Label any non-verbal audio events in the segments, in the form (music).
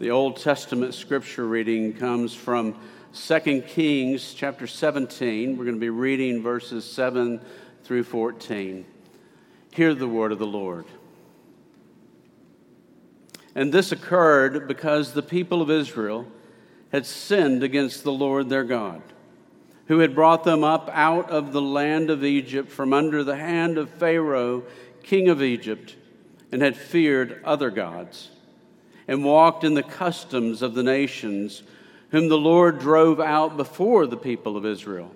The Old Testament scripture reading comes from 2 Kings chapter 17. We're going to be reading verses 7 through 14. Hear the word of the Lord. And this occurred because the people of Israel had sinned against the Lord their God, who had brought them up out of the land of Egypt from under the hand of Pharaoh, king of Egypt, and had feared other gods, and walked in the customs of the nations, whom the Lord drove out before the people of Israel,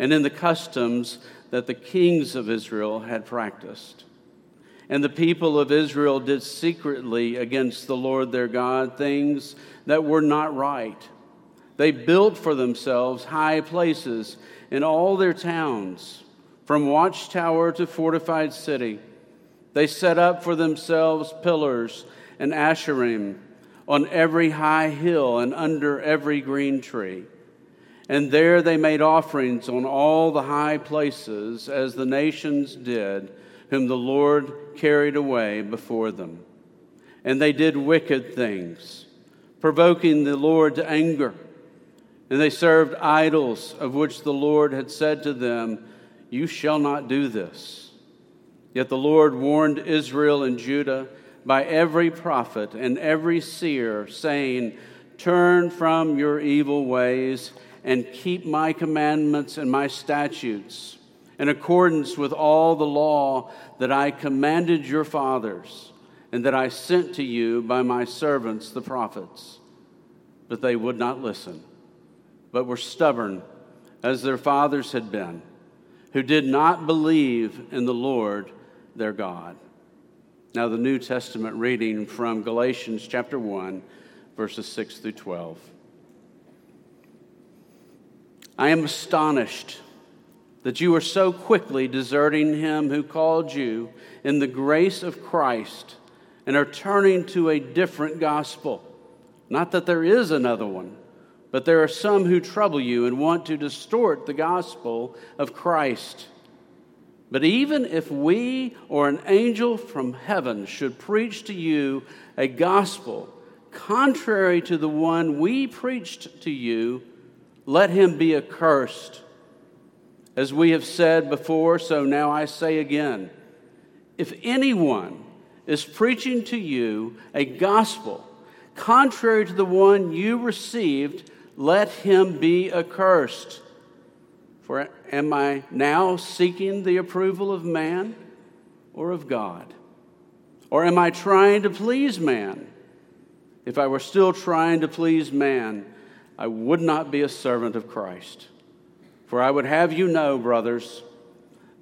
and in the customs that the kings of Israel had practiced. And the people of Israel did secretly against the Lord their God things that were not right. They built for themselves high places in all their towns, from watchtower to fortified city. They set up for themselves pillars and asherim on every high hill and under every green tree. And there they made offerings on all the high places, as the nations did whom the Lord carried away before them. And they did wicked things, provoking the Lord to anger. And they served idols, of which the Lord had said to them, You shall not do this. Yet the Lord warned Israel and Judah by every prophet and every seer, saying, Turn from your evil ways and keep my commandments and my statutes in accordance with all the law that I commanded your fathers and that I sent to you by my servants, the prophets. But they would not listen, but were stubborn as their fathers had been, who did not believe in the Lord their God. Now, the New Testament reading from Galatians chapter 1, verses 6 through 12. I am astonished that you are so quickly deserting him who called you in the grace of Christ and are turning to a different gospel. Not that there is another one, but there are some who trouble you and want to distort the gospel of Christ. But even if we or an angel from heaven should preach to you a gospel contrary to the one we preached to you, let him be accursed. As we have said before, so now I say again if anyone is preaching to you a gospel contrary to the one you received, let him be accursed. For am I now seeking the approval of man or of God? Or am I trying to please man? If I were still trying to please man, I would not be a servant of Christ. For I would have you know, brothers,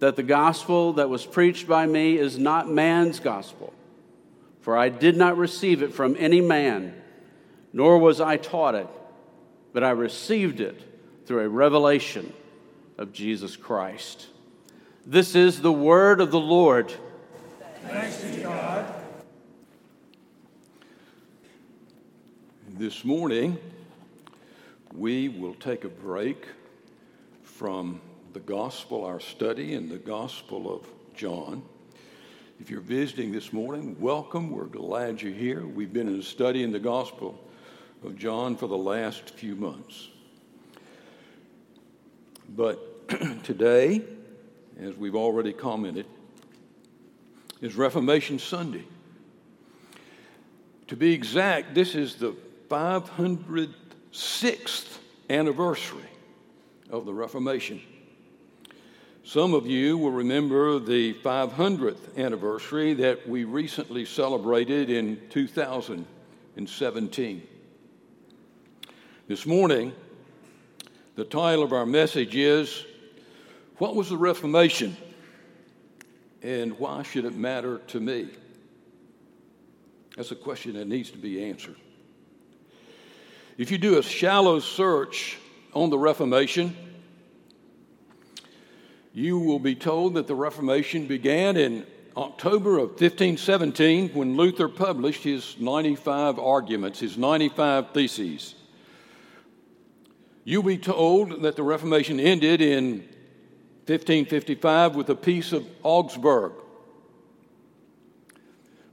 that the gospel that was preached by me is not man's gospel. For I did not receive it from any man, nor was I taught it, but I received it through a revelation of Jesus Christ. This is the word of the Lord. Thanks be God. This morning, we will take a break from the gospel, our study in the gospel of John. If you're visiting this morning, welcome. We're glad you're here. We've been in a study in the gospel of John for the last few months. But (clears throat) today, as we've already commented, is Reformation Sunday. To be exact, this is the 506th anniversary of the Reformation. Some of you will remember the 500th anniversary that we recently celebrated in 2017. This morning, the title of our message is What was the Reformation and why should it matter to me? That's a question that needs to be answered. If you do a shallow search on the Reformation, you will be told that the Reformation began in October of 1517 when Luther published his 95 arguments, his 95 theses. You'll be told that the Reformation ended in 1555 with the Peace of Augsburg.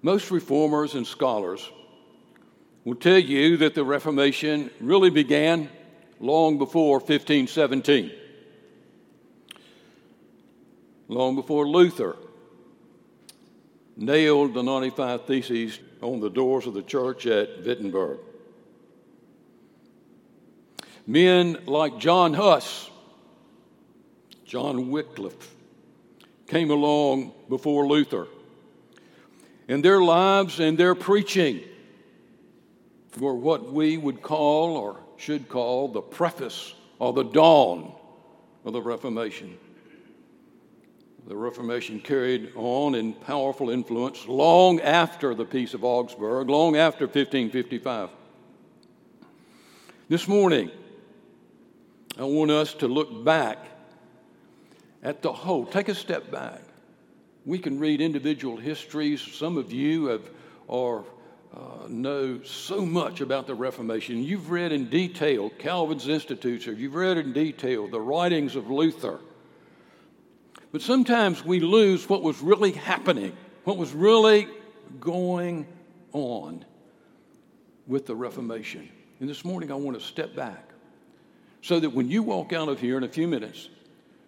Most reformers and scholars will tell you that the Reformation really began long before 1517, long before Luther nailed the 95 Theses on the doors of the church at Wittenberg. Men like John Huss, John Wycliffe, came along before Luther. And their lives and their preaching were what we would call or should call the preface or the dawn of the Reformation. The Reformation carried on in powerful influence long after the Peace of Augsburg, long after 1555. This morning, I want us to look back at the whole. Take a step back. We can read individual histories. Some of you have or uh, know so much about the Reformation. You've read in detail Calvin's Institutes, or you've read in detail the writings of Luther. But sometimes we lose what was really happening, what was really going on with the Reformation. And this morning I want to step back so that when you walk out of here in a few minutes,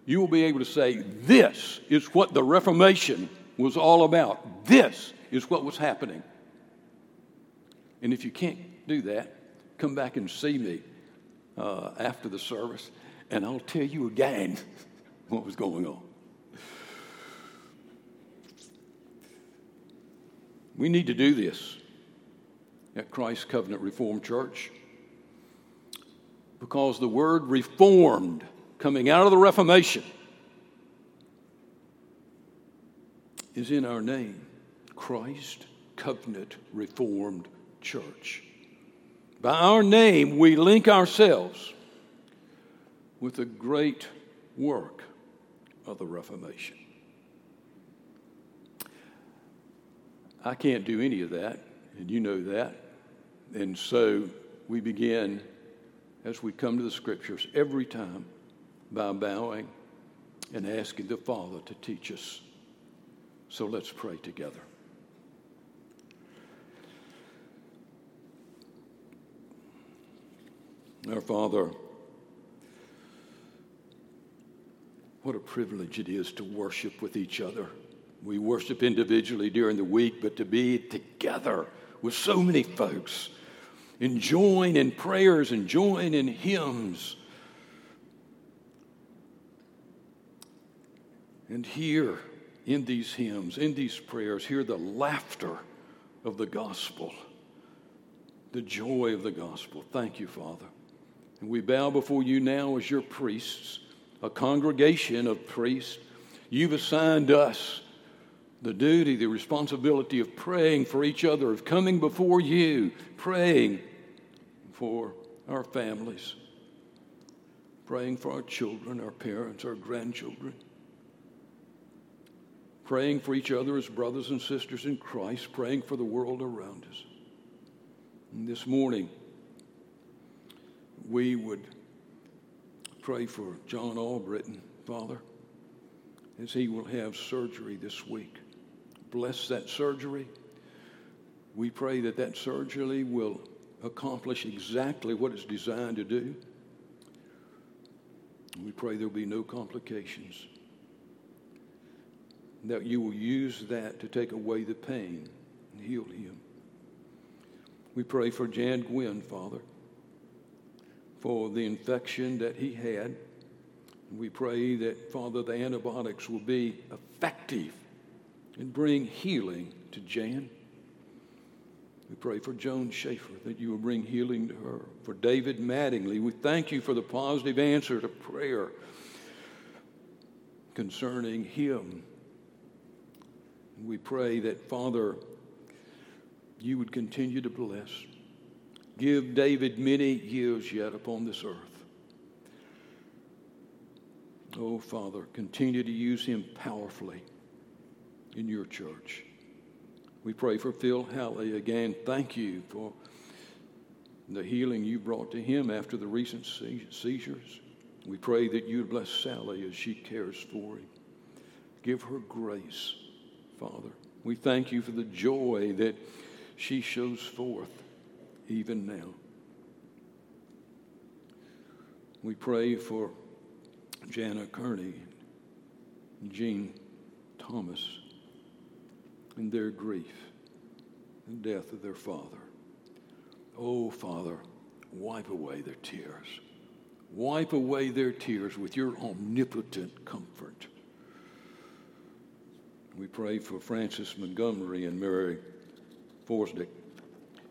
you will be able to say, This is what the Reformation was all about. This is what was happening. And if you can't do that, come back and see me uh, after the service, and I'll tell you again (laughs) what was going on. We need to do this at Christ Covenant Reformed Church because the word reformed coming out of the Reformation is in our name Christ Covenant Reformed Church. By our name, we link ourselves with the great work of the Reformation. I can't do any of that, and you know that. And so we begin as we come to the scriptures every time by bowing and asking the Father to teach us. So let's pray together. Our Father, what a privilege it is to worship with each other. We worship individually during the week, but to be together with so many folks and join in prayers and join in hymns. And hear in these hymns, in these prayers, hear the laughter of the gospel, the joy of the gospel. Thank you, Father. And we bow before you now as your priests, a congregation of priests. You've assigned us the duty, the responsibility of praying for each other, of coming before you, praying for our families, praying for our children, our parents, our grandchildren, praying for each other as brothers and sisters in Christ, praying for the world around us. And this morning, we would pray for John Albritton, Father, as he will have surgery this week bless that surgery. We pray that that surgery will accomplish exactly what it's designed to do. We pray there'll be no complications. That you will use that to take away the pain and heal him. We pray for Jan Gwynn, Father, for the infection that he had. We pray that, Father, the antibiotics will be effective and bring healing to Jan. We pray for Joan Schaefer that you will bring healing to her. For David Mattingly, we thank you for the positive answer to prayer concerning him. We pray that, Father, you would continue to bless. Give David many years yet upon this earth. Oh, Father, continue to use him powerfully in your church. We pray for Phil Halley again. Thank you for the healing you brought to him after the recent seizures. We pray that you bless Sally as she cares for him. Give her grace, Father. We thank you for the joy that she shows forth even now. We pray for Jana Kearney Jean Thomas and their grief and death of their father. Oh, Father, wipe away their tears. Wipe away their tears with your omnipotent comfort. We pray for Francis Montgomery and Mary Forsdick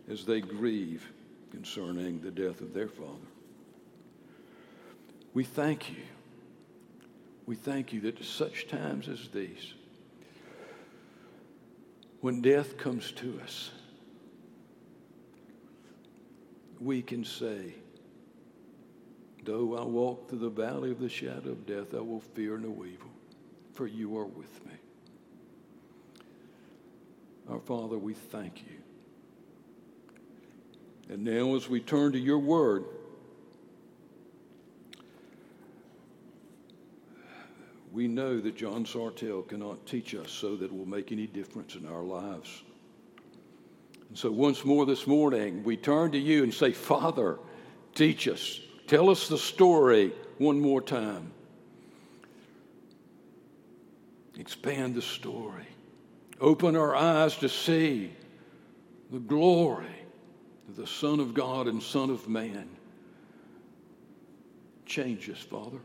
as they grieve concerning the death of their father. We thank you. We thank you that at such times as these, when death comes to us, we can say, Though I walk through the valley of the shadow of death, I will fear no evil, for you are with me. Our Father, we thank you. And now, as we turn to your word, we know that John Sartell cannot teach us so that it will make any difference in our lives. And so, once more this morning, we turn to you and say, Father, teach us. Tell us the story one more time. Expand the story. Open our eyes to see the glory of the Son of God and Son of Man. Change us, Father.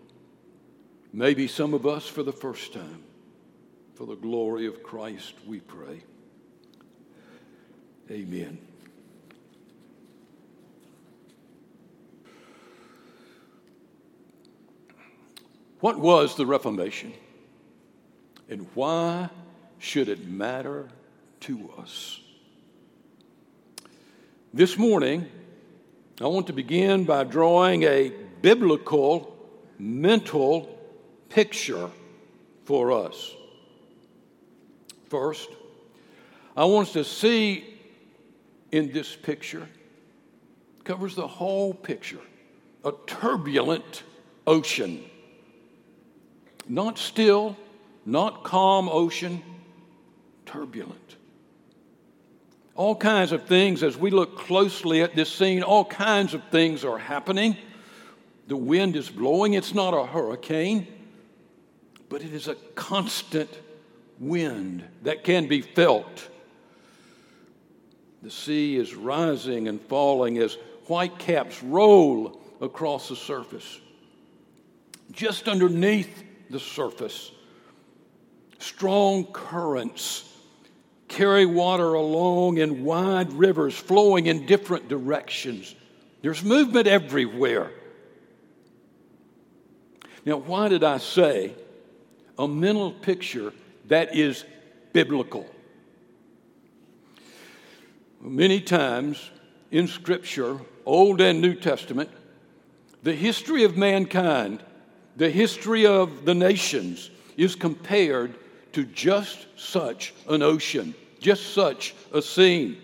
Maybe some of us for the first time. For the glory of Christ, we pray. Amen. What was the Reformation? And why should it matter to us? This morning, I want to begin by drawing a biblical mental picture for us. First, I want us to see in this picture, covers the whole picture, a turbulent ocean. Not still, not calm ocean, turbulent. All kinds of things, as we look closely at this scene, all kinds of things are happening. The wind is blowing. It's not a hurricane, but it is a constant wind that can be felt. The sea is rising and falling as white caps roll across the surface. Just underneath the surface, strong currents carry water along in wide rivers flowing in different directions. There's movement everywhere. Now, why did I say a mental picture that is biblical? Many times in Scripture, Old and New Testament, the history of mankind, the history of the nations, is compared to just such an ocean, just such a scene.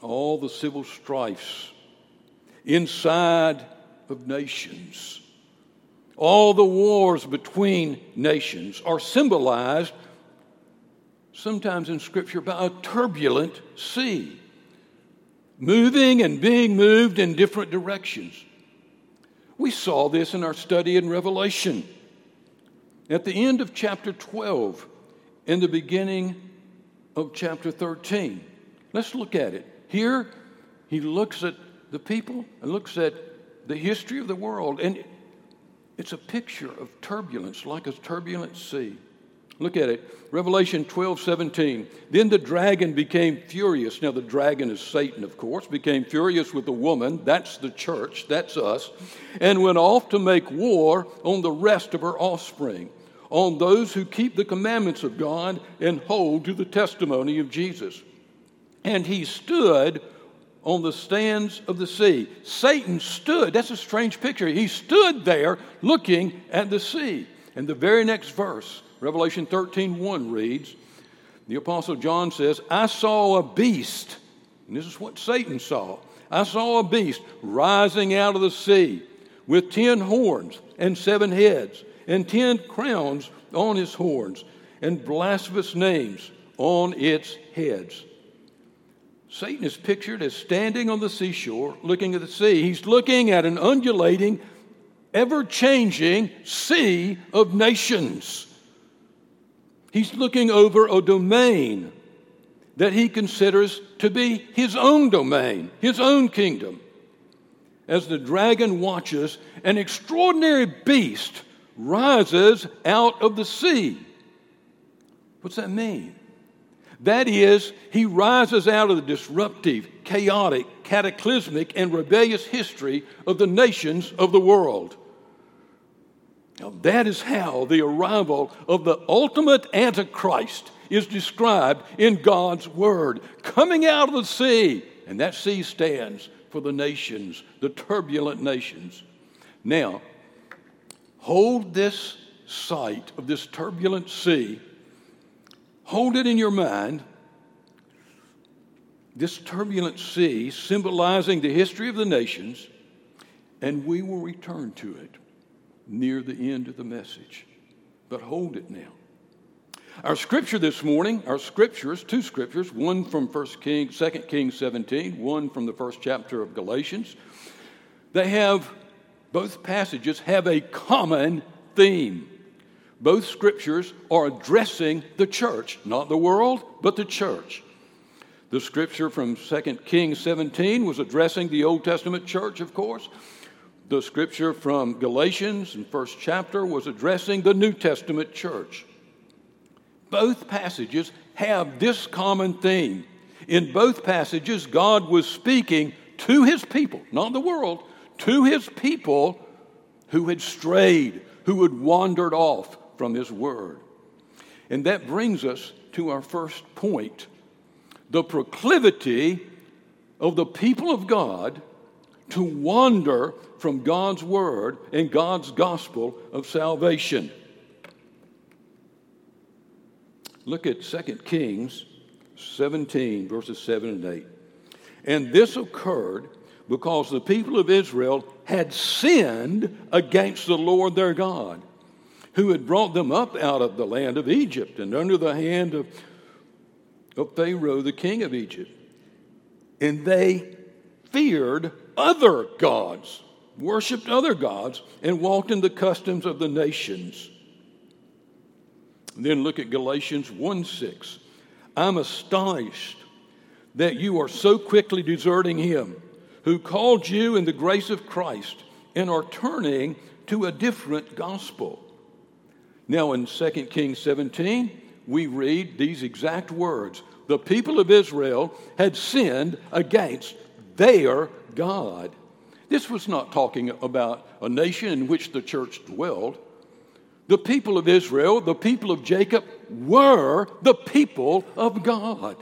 All the civil strifes inside of nations, all the wars between nations are symbolized sometimes in Scripture by a turbulent sea, moving and being moved in different directions. We saw this in our study in Revelation. At the end of chapter 12, in the beginning of chapter 13, let's look at it. Here, he looks at the people and looks at the history of the world, and it's a picture of turbulence, like a turbulent sea. Look at it. Revelation 12, 17. Then the dragon became furious. Now, the dragon is Satan, of course, became furious with the woman. That's the church. That's us. And went off to make war on the rest of her offspring, on those who keep the commandments of God and hold to the testimony of Jesus. And he stood on the stands of the sea. Satan stood. That's a strange picture. He stood there looking at the sea. And the very next verse, Revelation 13 1 reads, the Apostle John says, I saw a beast, and this is what Satan saw. I saw a beast rising out of the sea with ten horns and seven heads, and ten crowns on his horns, and blasphemous names on its heads. Satan is pictured as standing on the seashore looking at the sea. He's looking at an undulating, ever changing sea of nations. He's looking over a domain that he considers to be his own domain, his own kingdom. As the dragon watches, an extraordinary beast rises out of the sea. What's that mean? That is, he rises out of the disruptive, chaotic, cataclysmic, and rebellious history of the nations of the world. Now, that is how the arrival of the ultimate Antichrist is described in God's Word. Coming out of the sea, and that sea stands for the nations, the turbulent nations. Now, hold this sight of this turbulent sea Hold it in your mind. This turbulent sea symbolizing the history of the nations, and we will return to it near the end of the message. But hold it now. Our scripture this morning, our scriptures, two scriptures, one from 1 King, 2 Kings 17, one from the first chapter of Galatians. They have, both passages have a common theme. Both scriptures are addressing the church, not the world, but the church. The scripture from 2 Kings 17 was addressing the Old Testament church, of course. The scripture from Galatians in first chapter was addressing the New Testament church. Both passages have this common theme. In both passages, God was speaking to his people, not the world, to his people who had strayed, who had wandered off, from His Word. And that brings us to our first point the proclivity of the people of God to wander from God's Word and God's gospel of salvation. Look at 2 Kings 17, verses 7 and 8. And this occurred because the people of Israel had sinned against the Lord their God who had brought them up out of the land of Egypt and under the hand of, of Pharaoh, the king of Egypt. And they feared other gods, worshiped other gods, and walked in the customs of the nations. Then look at Galatians 1 6. I'm astonished that you are so quickly deserting him who called you in the grace of Christ and are turning to a different gospel. Now, in 2 Kings 17, we read these exact words The people of Israel had sinned against their God. This was not talking about a nation in which the church dwelled. The people of Israel, the people of Jacob, were the people of God.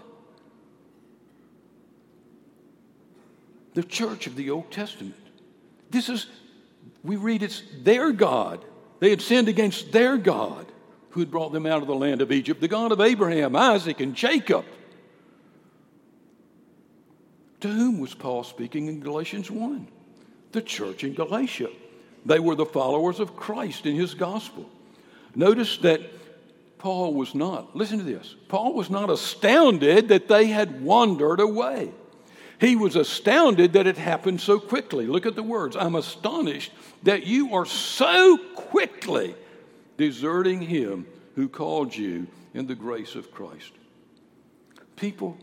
The church of the Old Testament. This is, we read it's their God. They had sinned against their God who had brought them out of the land of Egypt, the God of Abraham, Isaac, and Jacob. To whom was Paul speaking in Galatians 1? The church in Galatia. They were the followers of Christ in his gospel. Notice that Paul was not, listen to this, Paul was not astounded that they had wandered away. He was astounded that it happened so quickly. Look at the words. I'm astonished that you are so quickly deserting him who called you in the grace of Christ. People,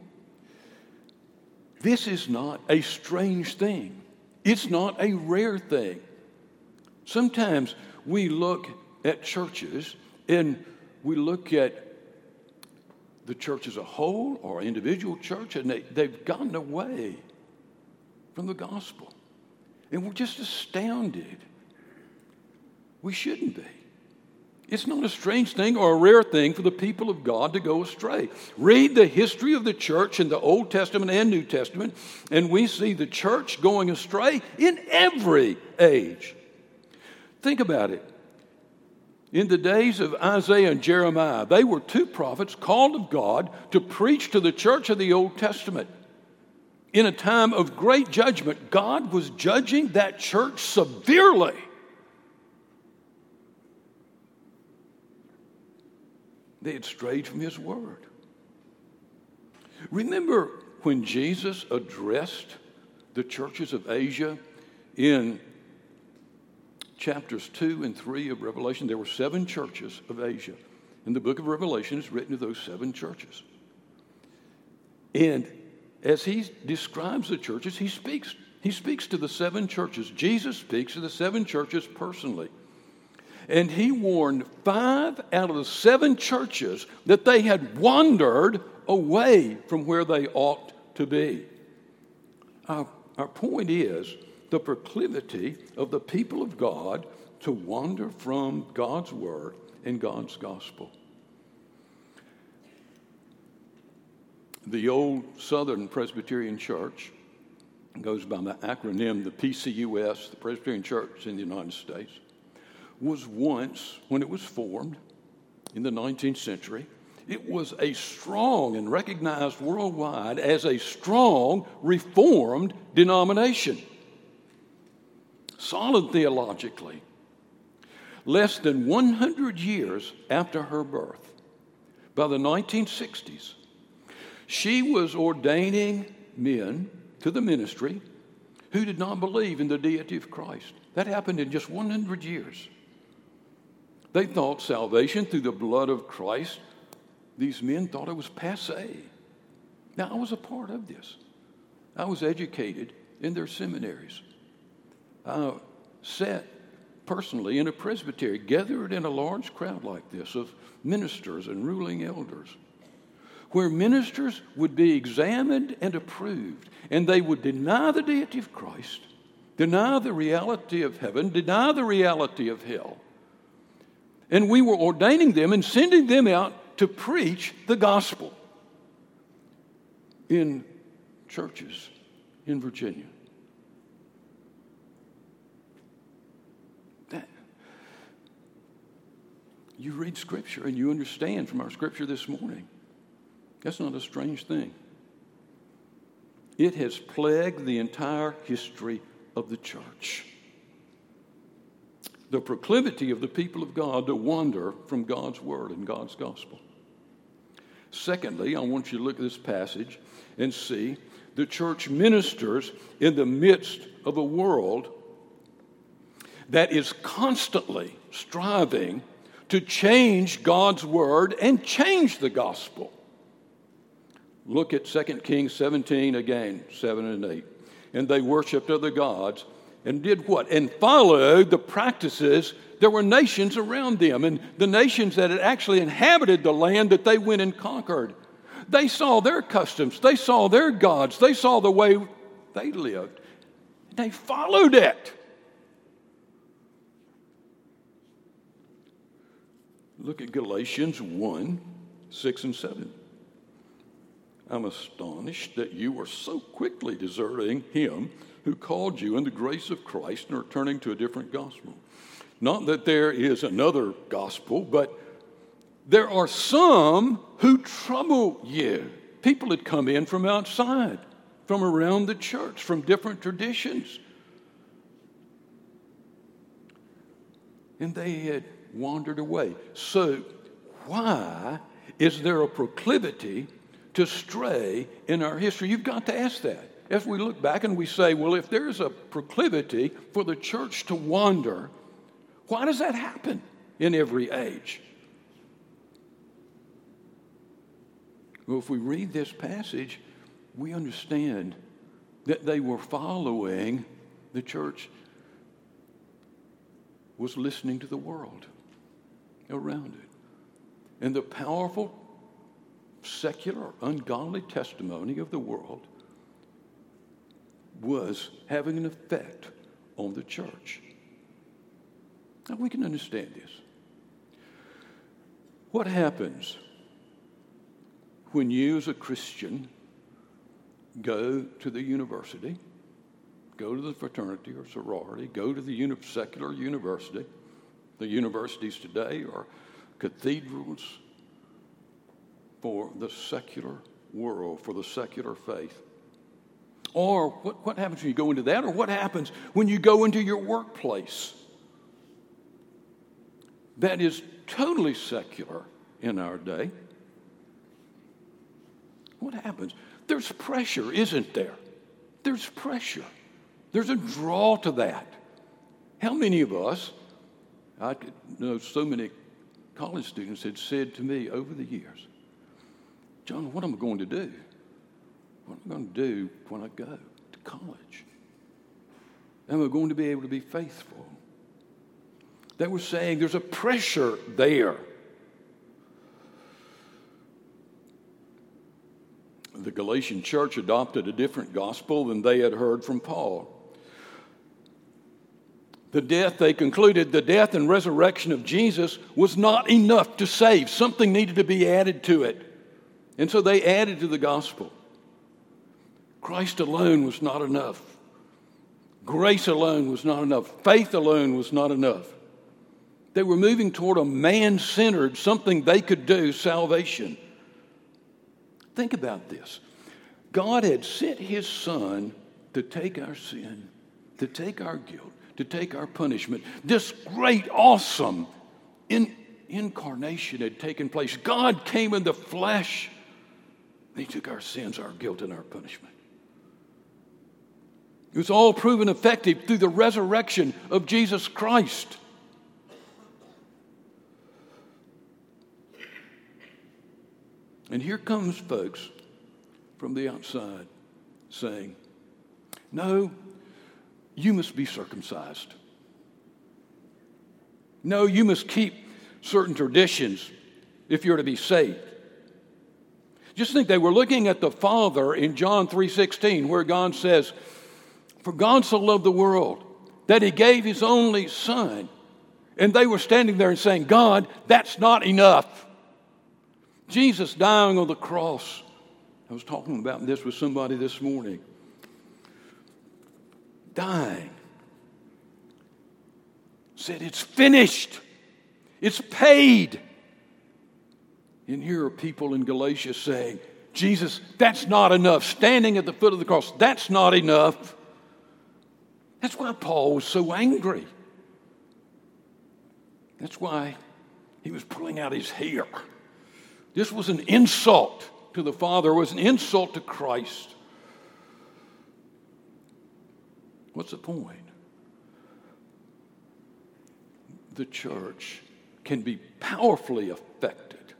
this is not a strange thing. It's not a rare thing. Sometimes we look at churches and we look at the church as a whole or individual church, and they, they've gotten away from the gospel. And we're just astounded. We shouldn't be. It's not a strange thing or a rare thing for the people of God to go astray. Read the history of the church in the Old Testament and New Testament, and we see the church going astray in every age. Think about it. In the days of Isaiah and Jeremiah, they were two prophets called of God to preach to the church of the Old Testament. In a time of great judgment, God was judging that church severely. They had strayed from His word. Remember when Jesus addressed the churches of Asia in chapters 2 and 3 of Revelation, there were seven churches of Asia. And the book of Revelation is written to those seven churches. And as he describes the churches, he speaks. He speaks to the seven churches. Jesus speaks to the seven churches personally. And he warned five out of the seven churches that they had wandered away from where they ought to be. Our, our point is the proclivity of the people of God to wander from God's word and God's gospel. The old Southern Presbyterian Church goes by the acronym the PCUS, the Presbyterian Church in the United States, was once, when it was formed in the 19th century, it was a strong and recognized worldwide as a strong reformed denomination. Solid theologically. Less than 100 years after her birth, by the 1960s, she was ordaining men to the ministry who did not believe in the deity of Christ. That happened in just 100 years. They thought salvation through the blood of Christ, these men thought it was passe. Now, I was a part of this. I was educated in their seminaries. I sat personally in a presbytery, gathered in a large crowd like this of ministers and ruling elders where ministers would be examined and approved, and they would deny the deity of Christ, deny the reality of heaven, deny the reality of hell. And we were ordaining them and sending them out to preach the gospel in churches in Virginia. That, you read Scripture and you understand from our Scripture this morning that's not a strange thing. It has plagued the entire history of the church. The proclivity of the people of God to wander from God's word and God's gospel. Secondly, I want you to look at this passage and see the church ministers in the midst of a world that is constantly striving to change God's word and change the gospel. Look at 2 Kings 17 again, 7 and 8. And they worshiped other gods and did what? And followed the practices. There were nations around them, and the nations that had actually inhabited the land that they went and conquered. They saw their customs, they saw their gods, they saw the way they lived. They followed it. Look at Galatians 1 6 and 7. I'm astonished that you are so quickly deserting him who called you in the grace of Christ and are turning to a different gospel. Not that there is another gospel, but there are some who trouble you. People had come in from outside, from around the church, from different traditions. And they had wandered away. So, why is there a proclivity to stray in our history? You've got to ask that. If we look back and we say, well, if there's a proclivity for the church to wander, why does that happen in every age? Well, if we read this passage, we understand that they were following the church was listening to the world around it. And the powerful secular, ungodly testimony of the world was having an effect on the church. Now we can understand this. What happens when you, as a Christian, go to the university, go to the fraternity or sorority, go to the secular university? The universities today are cathedrals for the secular world, for the secular faith. Or what, what happens when you go into that? Or what happens when you go into your workplace? That is totally secular in our day. What happens? There's pressure, isn't there? There's pressure. There's a draw to that. How many of us, I know so many college students had said to me over the years, John, what am I going to do? What am I going to do when I go to college? Am I going to be able to be faithful? They were saying there's a pressure there. The Galatian church adopted a different gospel than they had heard from Paul. The death, they concluded, the death and resurrection of Jesus was not enough to save. Something needed to be added to it. And so they added to the gospel. Christ alone was not enough. Grace alone was not enough. Faith alone was not enough. They were moving toward a man centered, something they could do, salvation. Think about this God had sent his son to take our sin, to take our guilt, to take our punishment. This great, awesome in, incarnation had taken place. God came in the flesh. He took our sins, our guilt, and our punishment. It was all proven effective through the resurrection of Jesus Christ. And here comes folks from the outside saying, No, you must be circumcised. No, you must keep certain traditions if you're to be saved. Just think they were looking at the Father in John 3:16 where God says, "For God so loved the world that he gave his only son." And they were standing there and saying, "God, that's not enough." Jesus dying on the cross. I was talking about this with somebody this morning dying, said, It's finished, it's paid. And here are people in Galatia saying, Jesus, that's not enough. Standing at the foot of the cross, that's not enough. That's why Paul was so angry. That's why he was pulling out his hair. This was an insult to the Father, it was an insult to Christ. What's the point? The church can be powerfully affected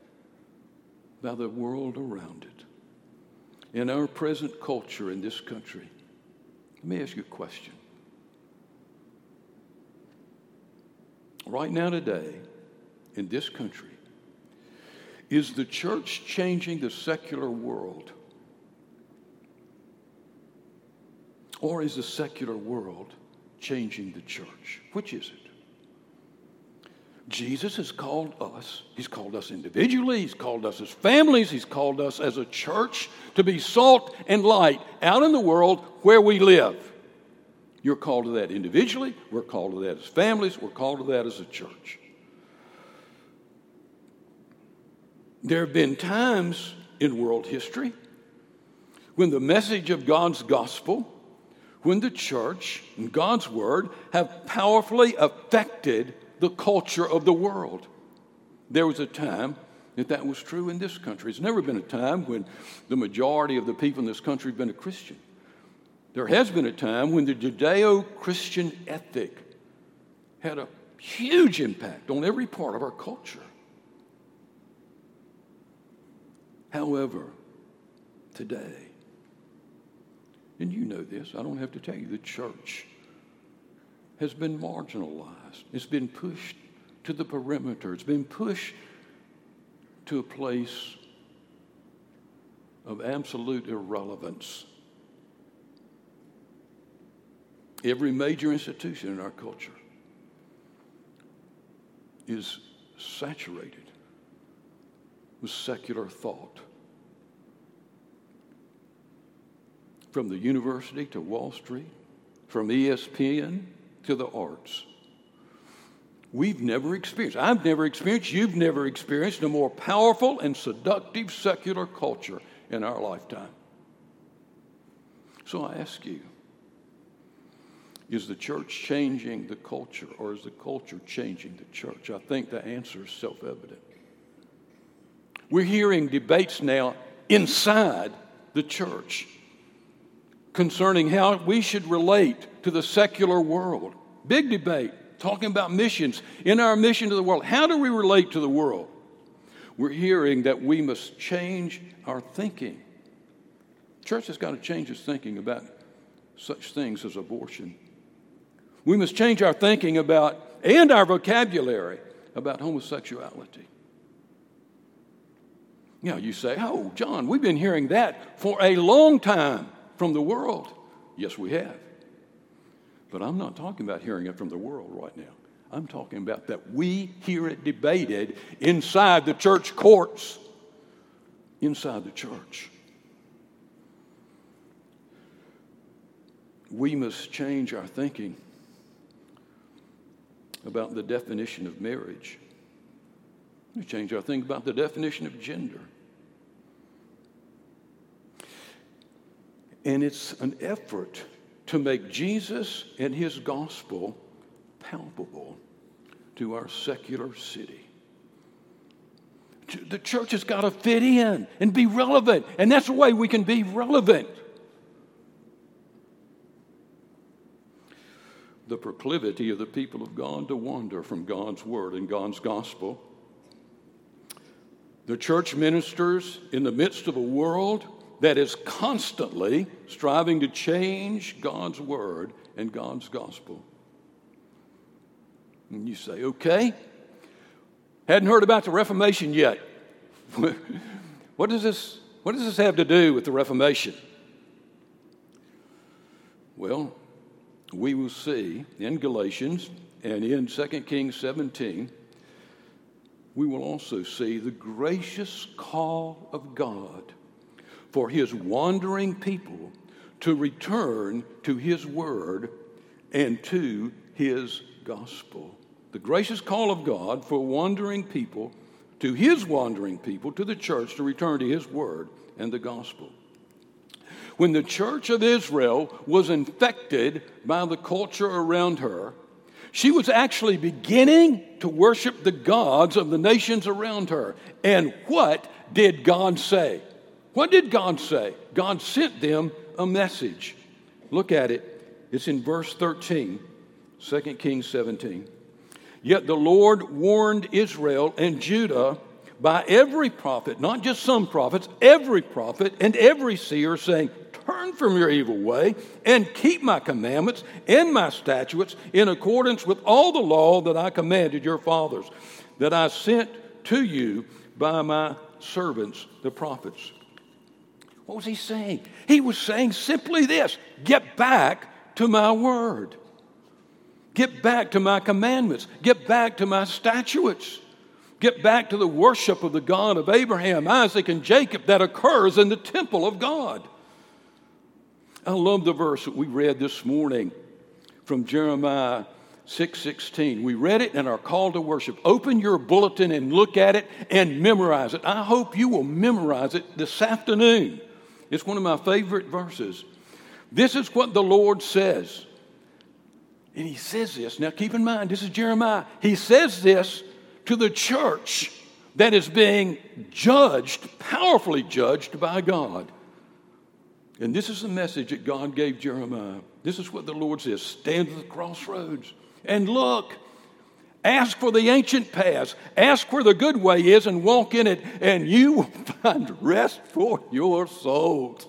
by the world around it. In our present culture in this country, let me ask you a question. Right now, today, in this country, is the church changing the secular world? Or is the secular world changing the church? Which is it? Jesus has called us, He's called us individually, He's called us as families, He's called us as a church to be salt and light out in the world where we live. You're called to that individually, we're called to that as families, we're called to that as a church. There have been times in world history when the message of God's gospel when the church and God's word have powerfully affected the culture of the world. There was a time that that was true in this country. There's never been a time when the majority of the people in this country have been a Christian. There has been a time when the Judeo Christian ethic had a huge impact on every part of our culture. However, today, and you know this, I don't have to tell you, the church has been marginalized. It's been pushed to the perimeter. It's been pushed to a place of absolute irrelevance. Every major institution in our culture is saturated with secular thought. From the university to Wall Street, from ESPN to the arts. We've never experienced, I've never experienced, you've never experienced a more powerful and seductive secular culture in our lifetime. So I ask you, is the church changing the culture or is the culture changing the church? I think the answer is self evident. We're hearing debates now inside the church concerning how we should relate to the secular world. Big debate, talking about missions, in our mission to the world. How do we relate to the world? We're hearing that we must change our thinking. Church has got to change its thinking about such things as abortion. We must change our thinking about and our vocabulary about homosexuality. Now you say, Oh, John, we've been hearing that for a long time from the world. Yes, we have. But I'm not talking about hearing it from the world right now. I'm talking about that we hear it debated inside the church courts, inside the church. We must change our thinking about the definition of marriage. We change our thinking about the definition of gender. And it's an effort to make Jesus and his gospel palpable to our secular city. The church has got to fit in and be relevant, and that's the way we can be relevant. The proclivity of the people of God to wander from God's word and God's gospel. The church ministers in the midst of a world that is constantly striving to change God's word and God's gospel. And you say, okay, hadn't heard about the Reformation yet. (laughs) what, does this, what does this have to do with the Reformation? Well, we will see in Galatians and in 2 Kings 17, we will also see the gracious call of God for his wandering people to return to his word and to his gospel. The gracious call of God for wandering people to his wandering people, to the church, to return to his word and the gospel. When the church of Israel was infected by the culture around her, she was actually beginning to worship the gods of the nations around her. And what did God say? What did God say? God sent them a message. Look at it. It's in verse 13, 2 Kings 17. Yet the Lord warned Israel and Judah by every prophet, not just some prophets, every prophet and every seer, saying, Turn from your evil way and keep my commandments and my statutes in accordance with all the law that I commanded your fathers, that I sent to you by my servants, the prophets. What was he saying? He was saying simply this get back to my word. Get back to my commandments. Get back to my statutes. Get back to the worship of the God of Abraham, Isaac, and Jacob that occurs in the temple of God. I love the verse that we read this morning from Jeremiah 6:16. we read it in our call to worship. Open your bulletin and look at it and memorize it. I hope you will memorize it this afternoon. It's one of my favorite verses. This is what the Lord says. And he says this. Now keep in mind, this is Jeremiah. He says this to the church that is being judged, powerfully judged by God. And this is the message that God gave Jeremiah. This is what the Lord says Stand at the crossroads and look. Ask for the ancient paths. Ask where the good way is and walk in it, and you (laughs) will find rest for your souls.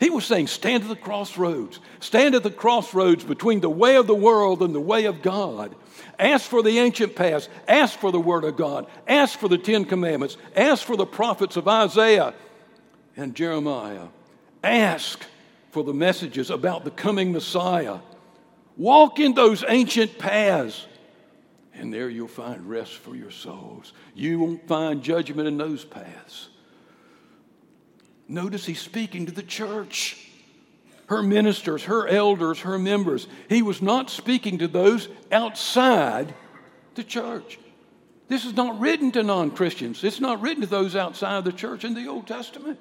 He was saying, Stand at the crossroads. Stand at the crossroads between the way of the world and the way of God. Ask for the ancient paths. Ask for the Word of God. Ask for the Ten Commandments. Ask for the prophets of Isaiah and Jeremiah. Ask for the messages about the coming Messiah. Walk in those ancient paths and there you'll find rest for your souls. You won't find judgment in those paths. Notice he's speaking to the church, her ministers, her elders, her members. He was not speaking to those outside the church. This is not written to non Christians, it's not written to those outside the church in the Old Testament.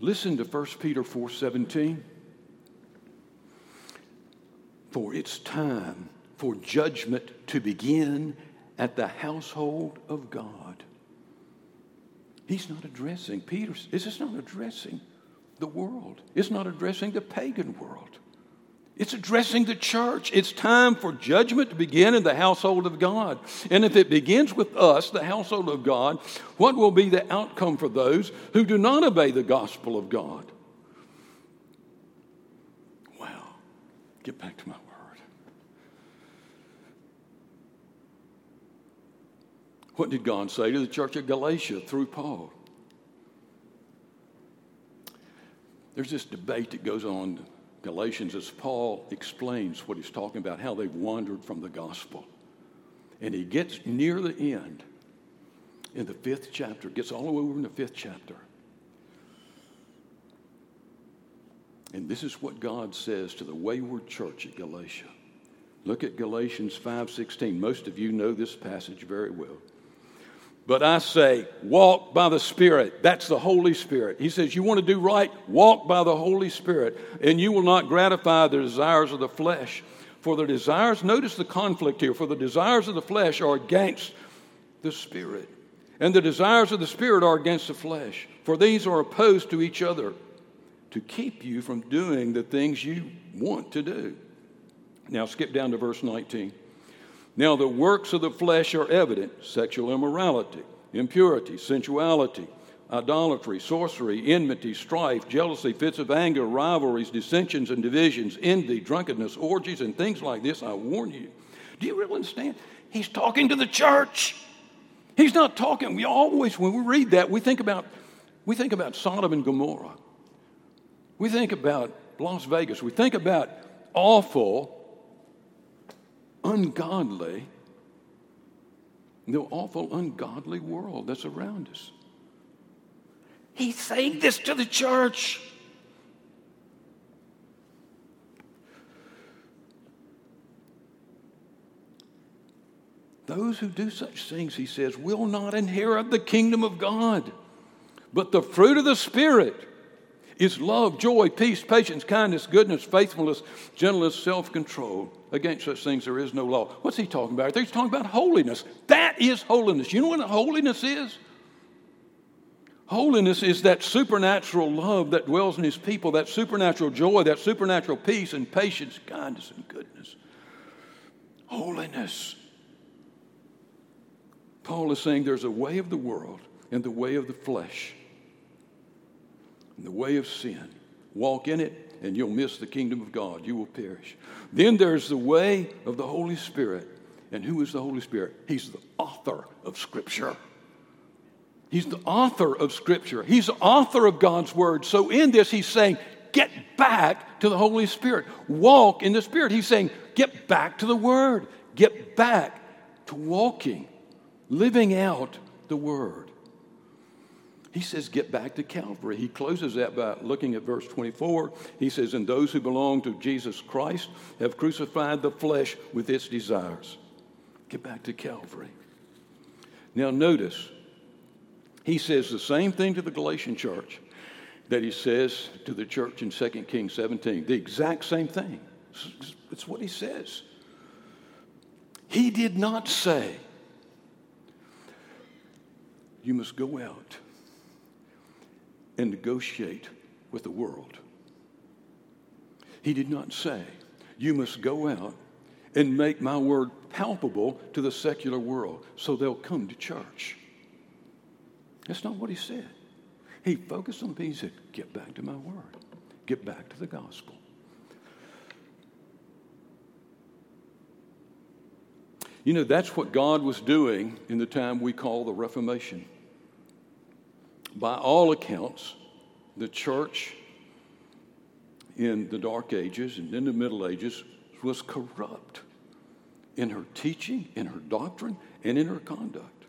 Listen to 1 Peter 4 17. For it's time for judgment to begin at the household of God. He's not addressing, Peter, this is not addressing the world. It's not addressing the pagan world. It's addressing the church. It's time for judgment to begin in the household of God. And if it begins with us, the household of God, what will be the outcome for those who do not obey the gospel of God? Well, get back to my word. What did God say to the church of Galatia through Paul? There's this debate that goes on in Galatians as Paul explains what he's talking about, how they've wandered from the gospel. And he gets near the end in the fifth chapter, gets all the way over in the fifth chapter. And this is what God says to the wayward church at Galatia. Look at Galatians 5:16. Most of you know this passage very well. But I say, walk by the Spirit. That's the Holy Spirit. He says, You want to do right? Walk by the Holy Spirit, and you will not gratify the desires of the flesh. For the desires, notice the conflict here, for the desires of the flesh are against the Spirit, and the desires of the Spirit are against the flesh. For these are opposed to each other to keep you from doing the things you want to do. Now, skip down to verse 19. Now, the works of the flesh are evident sexual immorality, impurity, sensuality, idolatry, sorcery, enmity, strife, jealousy, fits of anger, rivalries, dissensions and divisions, envy, drunkenness, orgies, and things like this. I warn you. Do you really understand? He's talking to the church. He's not talking. We always, when we read that, we think about, we think about Sodom and Gomorrah. We think about Las Vegas. We think about awful ungodly, the awful, ungodly world that's around us. He's saying this to the church. Those who do such things, he says, will not inherit the kingdom of God. But the fruit of the Spirit is love, joy, peace, patience, kindness, goodness, faithfulness, gentleness, self control. Against such things there is no law. What's he talking about? He's talking about holiness. That is holiness. You know what holiness is? Holiness is that supernatural love that dwells in his people, that supernatural joy, that supernatural peace and patience, kindness and goodness. Holiness. Paul is saying there's a way of the world and the way of the flesh and the way of sin. Walk in it, and you'll miss the kingdom of God. You will perish. Then there's the way of the Holy Spirit. And who is the Holy Spirit? He's the author of Scripture. He's the author of Scripture. He's the author of God's Word. So in this, he's saying, get back to the Holy Spirit. Walk in the Spirit. He's saying, get back to the Word. Get back to walking, living out the Word. He says, Get back to Calvary. He closes that by looking at verse 24. He says, And those who belong to Jesus Christ have crucified the flesh with its desires. Get back to Calvary. Now, notice, he says the same thing to the Galatian church that he says to the church in 2 Kings 17. The exact same thing. It's what he says. He did not say, You must go out and negotiate with the world. He did not say, You must go out and make my word palpable to the secular world so they'll come to church. That's not what he said. He focused on things that get back to my word, get back to the gospel. You know, that's what God was doing in the time we call the Reformation by all accounts, the church in the Dark Ages and in the Middle Ages was corrupt in her teaching, in her doctrine, and in her conduct.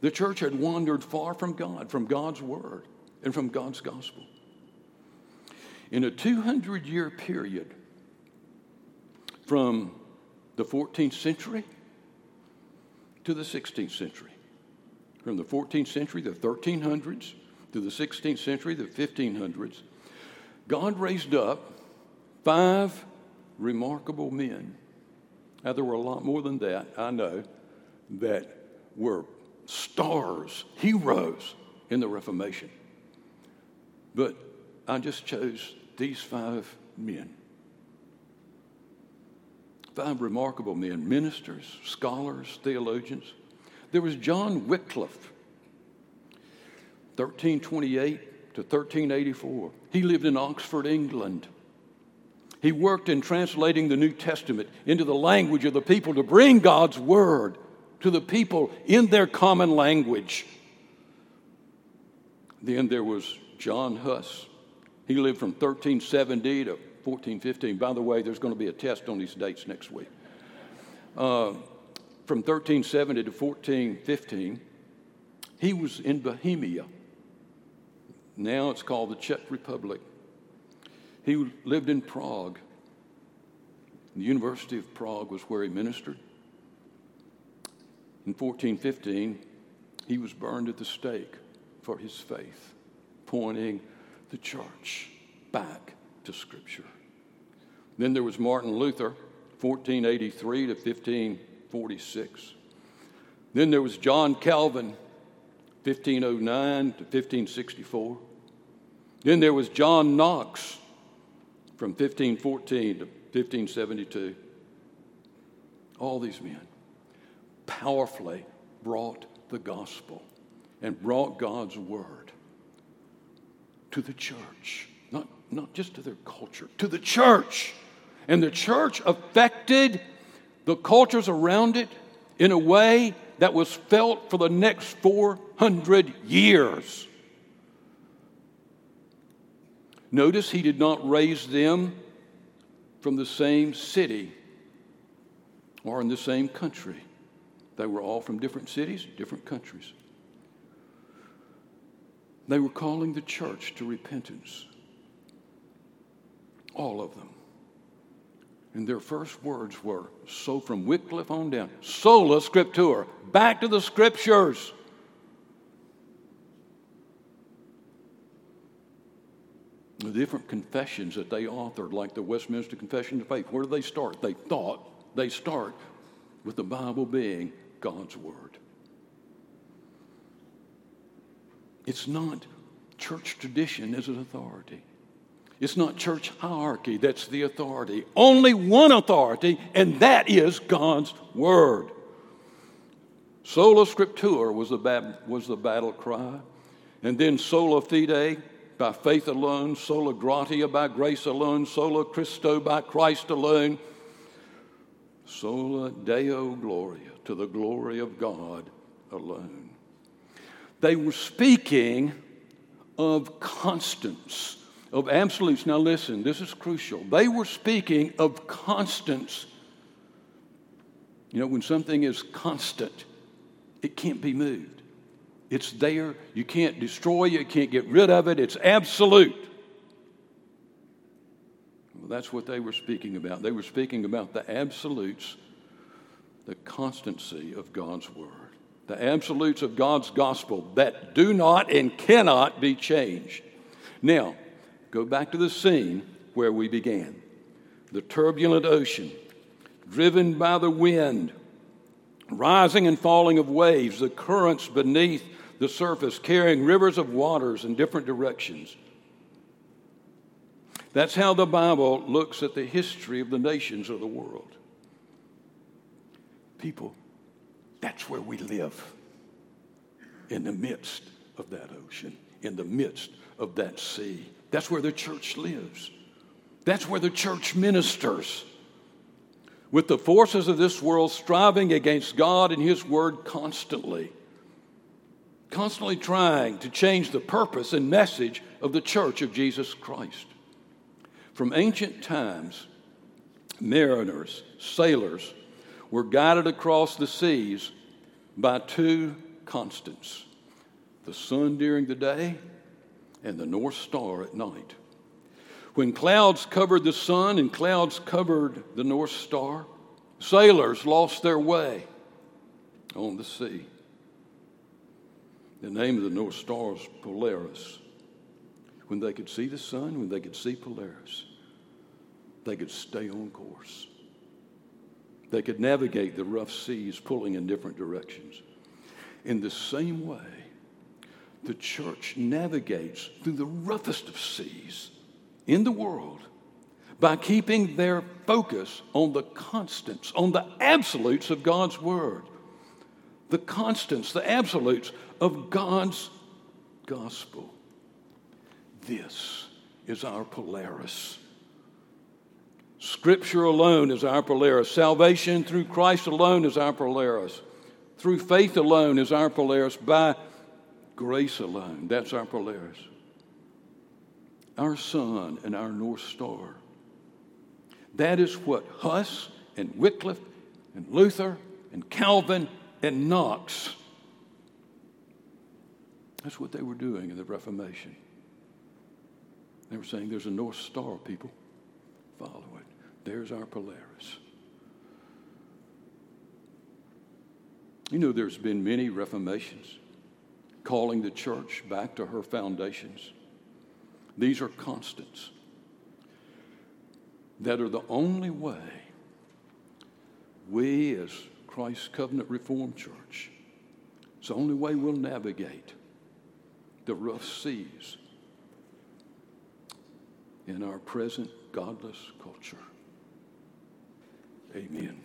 The church had wandered far from God, from God's Word, and from God's gospel. In a 200 year period from the 14th century to the 16th century, from the 14th century, the 1300s, to the 16th century, the 1500s, God raised up five remarkable men. Now, there were a lot more than that, I know, that were stars, heroes in the Reformation. But I just chose these five men. Five remarkable men, ministers, scholars, theologians. There was John Wycliffe, 1328 to 1384. He lived in Oxford, England. He worked in translating the New Testament into the language of the people to bring God's word to the people in their common language. Then there was John Huss. He lived from 1370 to 1415. By the way, there's going to be a test on these dates next week. Uh, from 1370 to 1415, he was in Bohemia. Now it's called the Czech Republic. He lived in Prague. The University of Prague was where he ministered. In 1415, he was burned at the stake for his faith, pointing the church back to Scripture. Then there was Martin Luther, 1483 to 1546. Then there was John Calvin, 1509 to 1564. Then there was John Knox, from 1514 to 1572. All these men powerfully brought the gospel and brought God's word to the church, not, not just to their culture, to the church. And the church affected the cultures around it in a way that was felt for the next 400 years. Notice he did not raise them from the same city or in the same country. They were all from different cities, different countries. They were calling the church to repentance. All of them. And their first words were so from Wycliffe on down, sola scriptura, back to the scriptures. the different confessions that they authored, like the Westminster Confession of Faith, where do they start? They thought they start with the Bible being God's Word. It's not church tradition as an authority. It's not church hierarchy that's the authority. Only one authority, and that is God's Word. Sola Scriptura was the, was the battle cry. And then sola fide, by faith alone, sola gratia by grace alone, sola Christo by Christ alone, sola Deo Gloria, to the glory of God alone. They were speaking of constants, of absolutes. Now, listen, this is crucial. They were speaking of constants. You know, when something is constant, it can't be moved. It's there. You can't destroy it. You can't get rid of it. It's absolute. Well, that's what they were speaking about. They were speaking about the absolutes, the constancy of God's Word, the absolutes of God's gospel that do not and cannot be changed. Now, go back to the scene where we began the turbulent ocean, driven by the wind, rising and falling of waves, the currents beneath the surface, carrying rivers of waters in different directions. That's how the Bible looks at the history of the nations of the world. People, that's where we live. In the midst of that ocean, in the midst of that sea. That's where the church lives. That's where the church ministers. With the forces of this world striving against God and His Word constantly constantly trying to change the purpose and message of the church of Jesus Christ. From ancient times, mariners, sailors were guided across the seas by two constants the sun during the day and the North Star at night. When clouds covered the sun and clouds covered the North Star, sailors lost their way on the sea. The name of the North Star is Polaris. When they could see the sun, when they could see Polaris, they could stay on course. They could navigate the rough seas pulling in different directions. In the same way, the church navigates through the roughest of seas in the world by keeping their focus on the constants, on the absolutes of God's Word, the constants, the absolutes of God's gospel. This is our Polaris. Scripture alone is our Polaris. Salvation through Christ alone is our Polaris. Through faith alone is our Polaris. By grace alone, that's our Polaris. Our sun and our North Star. That is what Huss and Wycliffe and Luther and Calvin and Knox, that's what they were doing in the Reformation. They were saying there's a North Star, people. Follow it. There's our Polaris. You know, there's been many reformations calling the church back to her foundations. These are constants that are the only way we, as Christ's Covenant Reformed Church, it's the only way we'll navigate the rough seas in our present godless culture. Amen.